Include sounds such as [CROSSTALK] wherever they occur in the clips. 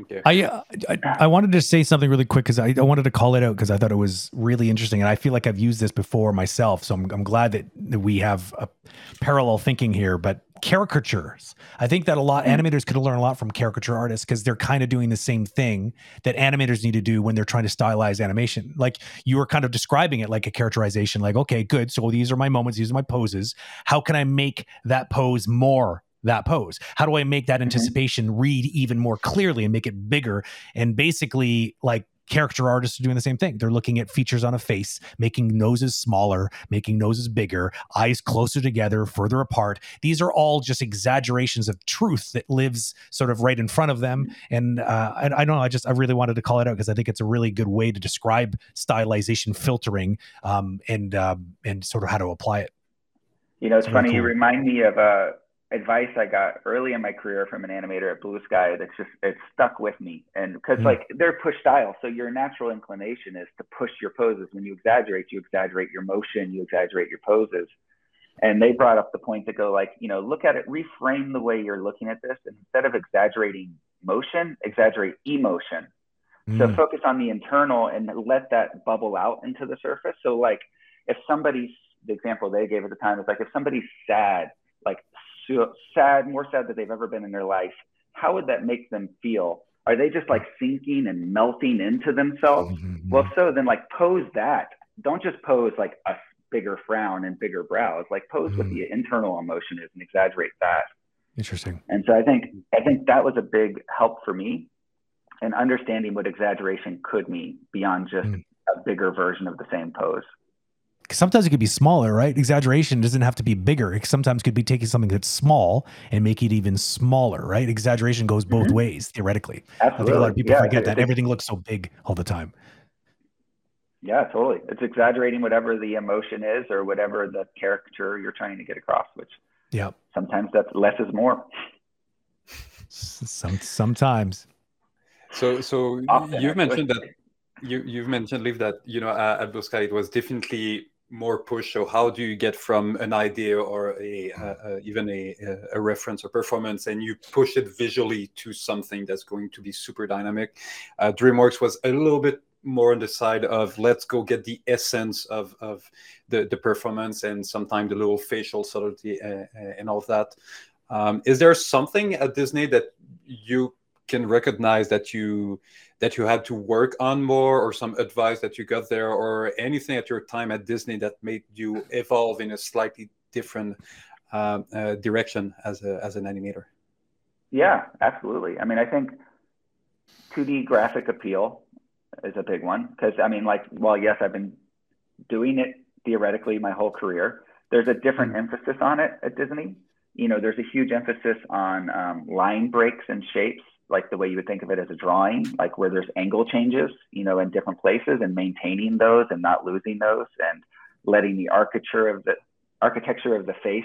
Okay. I, uh, I I wanted to say something really quick because I, I wanted to call it out because I thought it was really interesting and I feel like I've used this before myself. So I'm I'm glad that, that we have a parallel thinking here. But caricatures, I think that a lot animators could learn a lot from caricature artists because they're kind of doing the same thing that animators need to do when they're trying to stylize animation. Like you were kind of describing it like a characterization. Like okay, good. So these are my moments. These are my poses. How can I make that pose more that pose? How do I make that anticipation read even more clearly and make it bigger? And basically, like caricature artists are doing the same thing. They're looking at features on a face, making noses smaller, making noses bigger, eyes closer together, further apart. These are all just exaggerations of truth that lives sort of right in front of them. And uh, I, I don't know. I just I really wanted to call it out because I think it's a really good way to describe stylization filtering um, and um, and sort of how to apply it. You know, it's funny. You remind me of uh, advice I got early in my career from an animator at Blue Sky. That's just it stuck with me, and because Mm. like they're push style, so your natural inclination is to push your poses. When you exaggerate, you exaggerate your motion, you exaggerate your poses. And they brought up the point to go like, you know, look at it, reframe the way you're looking at this, and instead of exaggerating motion, exaggerate emotion. So Mm. focus on the internal and let that bubble out into the surface. So like if somebody's the example they gave at the time is like if somebody's sad, so sad, more sad than they've ever been in their life, how would that make them feel? Are they just like sinking and melting into themselves? Mhm. Well, if so then like pose that. Don't just pose like a bigger frown and bigger brows. Like pose what Mhm. the internal emotion is and exaggerate that. Interesting. And so I think I think that was a big help for me in understanding what exaggeration could mean beyond just Mm. a bigger version of the same pose. 'Cause sometimes it could be smaller, right? Exaggeration doesn't have to be bigger. It sometimes could be taking something that's small and make it even smaller, right? Exaggeration goes both Mhm. ways, theoretically. Absolutely. I think a lot of people yeah, forget that everything looks so big all the time. Yeah, totally. It's exaggerating whatever the emotion is or whatever the caricature you're trying to get across, which Yeah. sometimes that's less is more. S- Some sometimes. So, so Often, you've mentioned that you you've mentioned, Leif, that you know uh, at Blue Sky it was definitely more push. So, how do you get from an idea or a even a a reference or performance, and you push it visually to something that's going to be super dynamic? Uh, DreamWorks was a little bit more on the side of let's go get the essence of of the the performance and sometimes the little facial subtlety uh, uh, and all of that. Um, is there something at Disney that you can recognize that you that you had to work on more or some advice that you got there or anything at your time at disney that made you evolve in a slightly different um, uh, direction as, a, as an animator Yeah, absolutely. I mean, I think 2D graphic appeal is a big one because I mean, like, well, yes, I've been doing it theoretically my whole career. There's a different emphasis on it at Disney. You know, there's a huge emphasis on um, line breaks and shapes, like the way you would think of it as a drawing, like where there's angle changes, you know, in different places and maintaining those and not losing those and letting the architecture of the architecture of the face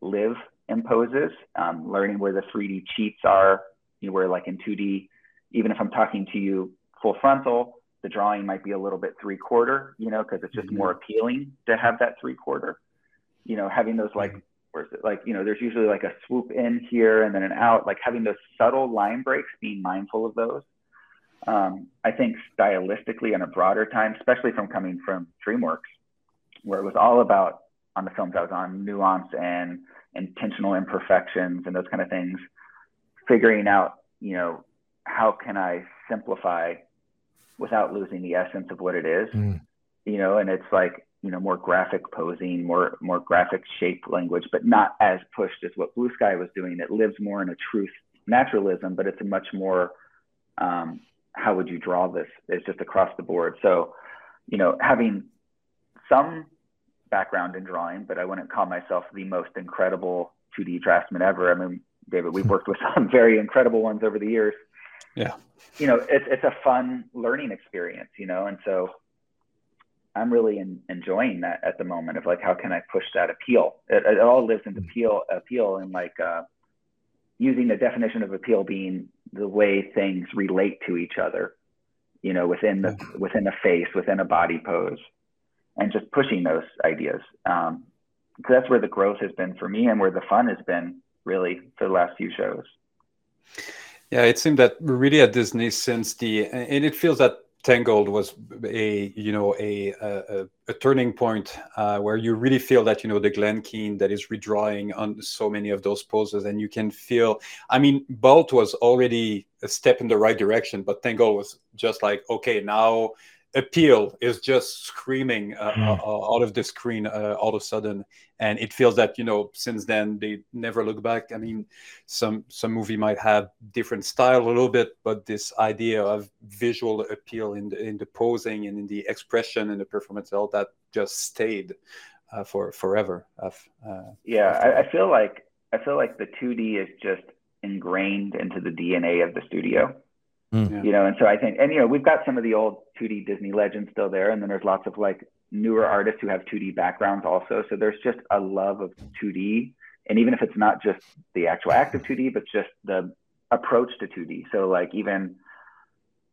live in poses, um, learning where the 3D cheats are, you know, where like in 2D, even if I'm talking to you full frontal, the drawing might be a little bit three quarter, you know, because it's just Mhm. more appealing to have that three quarter. You know, having those like, where's it like, you know, there's usually like a swoop in here and then an out, like having those subtle line breaks, being mindful of those. Um, I think stylistically on a broader time, especially from coming from DreamWorks, where it was all about on the films I was on nuance and intentional imperfections and those kind of things, figuring out, you know, how can I simplify without losing the essence of what it is, Mm. you know, and it's like, you know, more graphic posing, more more graphic shape language, but not as pushed as what Blue Sky was doing. It lives more in a truth naturalism, but it's a much more um, how would you draw this? It's just across the board. So, you know, having some background in drawing, but I wouldn't call myself the most incredible 2D draftsman ever. I mean, David, we've [LAUGHS] worked with some very incredible ones over the years. Yeah. You know, it's it's a fun learning experience, you know, and so I'm really in, enjoying that at the moment of like how can I push that appeal? It, it all lives in appeal appeal and like uh, using the definition of appeal being the way things relate to each other, you know, within the within a face, within a body pose, and just pushing those ideas. Um, so that's where the growth has been for me, and where the fun has been really for the last few shows. Yeah, it seemed that really at Disney since the and it feels that Tangled was a you know a a, a turning point uh, where you really feel that you know the Glen Keane that is redrawing on so many of those poses, and you can feel. I mean, Bolt was already a step in the right direction, but Tangled was just like okay now appeal is just screaming uh, mm. uh, out of the screen uh, all of a sudden. And it feels that you know since then they never look back. I mean some some movie might have different style a little bit but this idea of visual appeal in the in the posing and in the expression and the performance all that just stayed uh, for forever. Uh, yeah I, I feel like i feel like the 2d is just ingrained into the dna of the studio Mm. You know, and so I think, and you know, we've got some of the old 2D Disney legends still there, and then there's lots of like newer artists who have 2D backgrounds also. So there's just a love of 2D, and even if it's not just the actual act of 2D, but just the approach to 2D. So like even,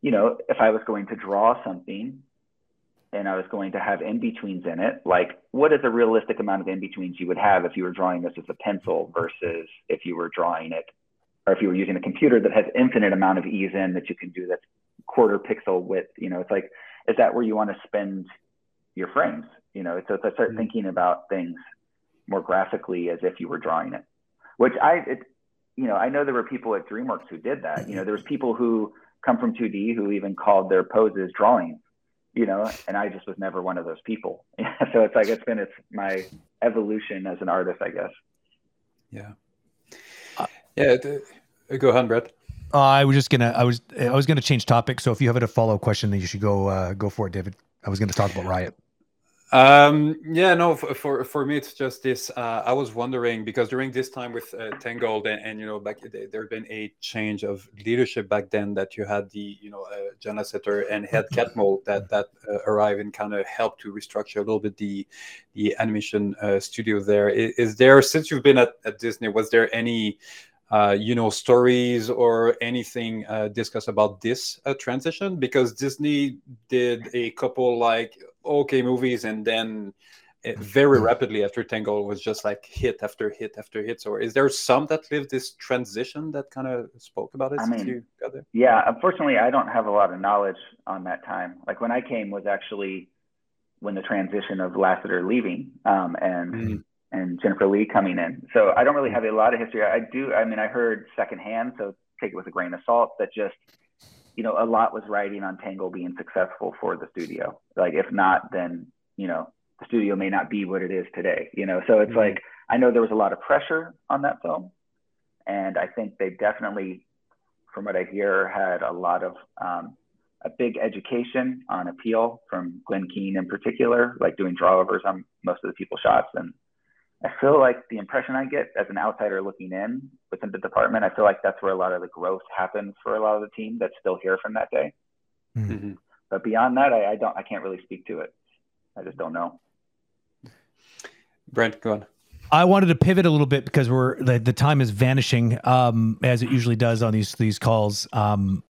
you know, if I was going to draw something and I was going to have in betweens in it, like what is a realistic amount of in betweens you would have if you were drawing this as a pencil versus if you were drawing it or if you were using a computer that has infinite amount of ease in that you can do that's quarter pixel width, you know, it's like, is that where you want to spend your frames? You know, so to start mm-hmm. thinking about things more graphically as if you were drawing it, which I, it, you know, I know there were people at DreamWorks who did that. You know, there was people who come from 2D who even called their poses drawings, you know, and I just was never one of those people. [LAUGHS] so it's like, it's been, it's my evolution as an artist, I guess. Yeah. Yeah, go ahead, Brett. Uh, I was just gonna, I was, I was gonna change topic. So if you have a follow up question, then you should go, uh, go for it, David. I was gonna talk about Riot. Um, yeah, no, for, for, for me, it's just this. Uh, I was wondering because during this time with uh, Tangled and, and, you know, back there had been a change of leadership back then that you had the, you know, uh, John Lasseter and Ed Catmull that that uh, arrived and kind of helped to restructure a little bit the the animation uh, studio there. Is, is, there since you've been at, at Disney, was there any uh, you know stories or anything uh, discuss about this uh, transition? Because disney did a couple like okay movies and then it, very mm-hmm. rapidly after tangle was just like hit after hit after hit. So is there some that lived this transition that kind of spoke about it I mean, yeah unfortunately i don't have a lot of knowledge on that time. Like when i came was actually when the transition of lasseter leaving um, and mm-hmm and Jennifer Lee coming in. So I don't really have a lot of history. I do. I mean, I heard secondhand, so take it with a grain of salt. That just, you know, a lot was riding on Tangle being successful for the studio. Like, if not, then you know, the studio may not be what it is today. You know, so it's mm-hmm. like I know there was a lot of pressure on that film, and I think they definitely, from what I hear, had a lot of um, a big education on appeal from Glen Keane in particular, like doing drawovers on most of the people shots and I feel like the impression I get as an outsider looking in within the department, I feel like that's where a lot of the growth happens for a lot of the team that's still here from that day. Mm-hmm. But beyond that, I, I, don't, I can't really speak to it. I just don't know. Brent, go on. I wanted to pivot a little bit because we're the, the time is vanishing um, as it usually does on these these calls. Um,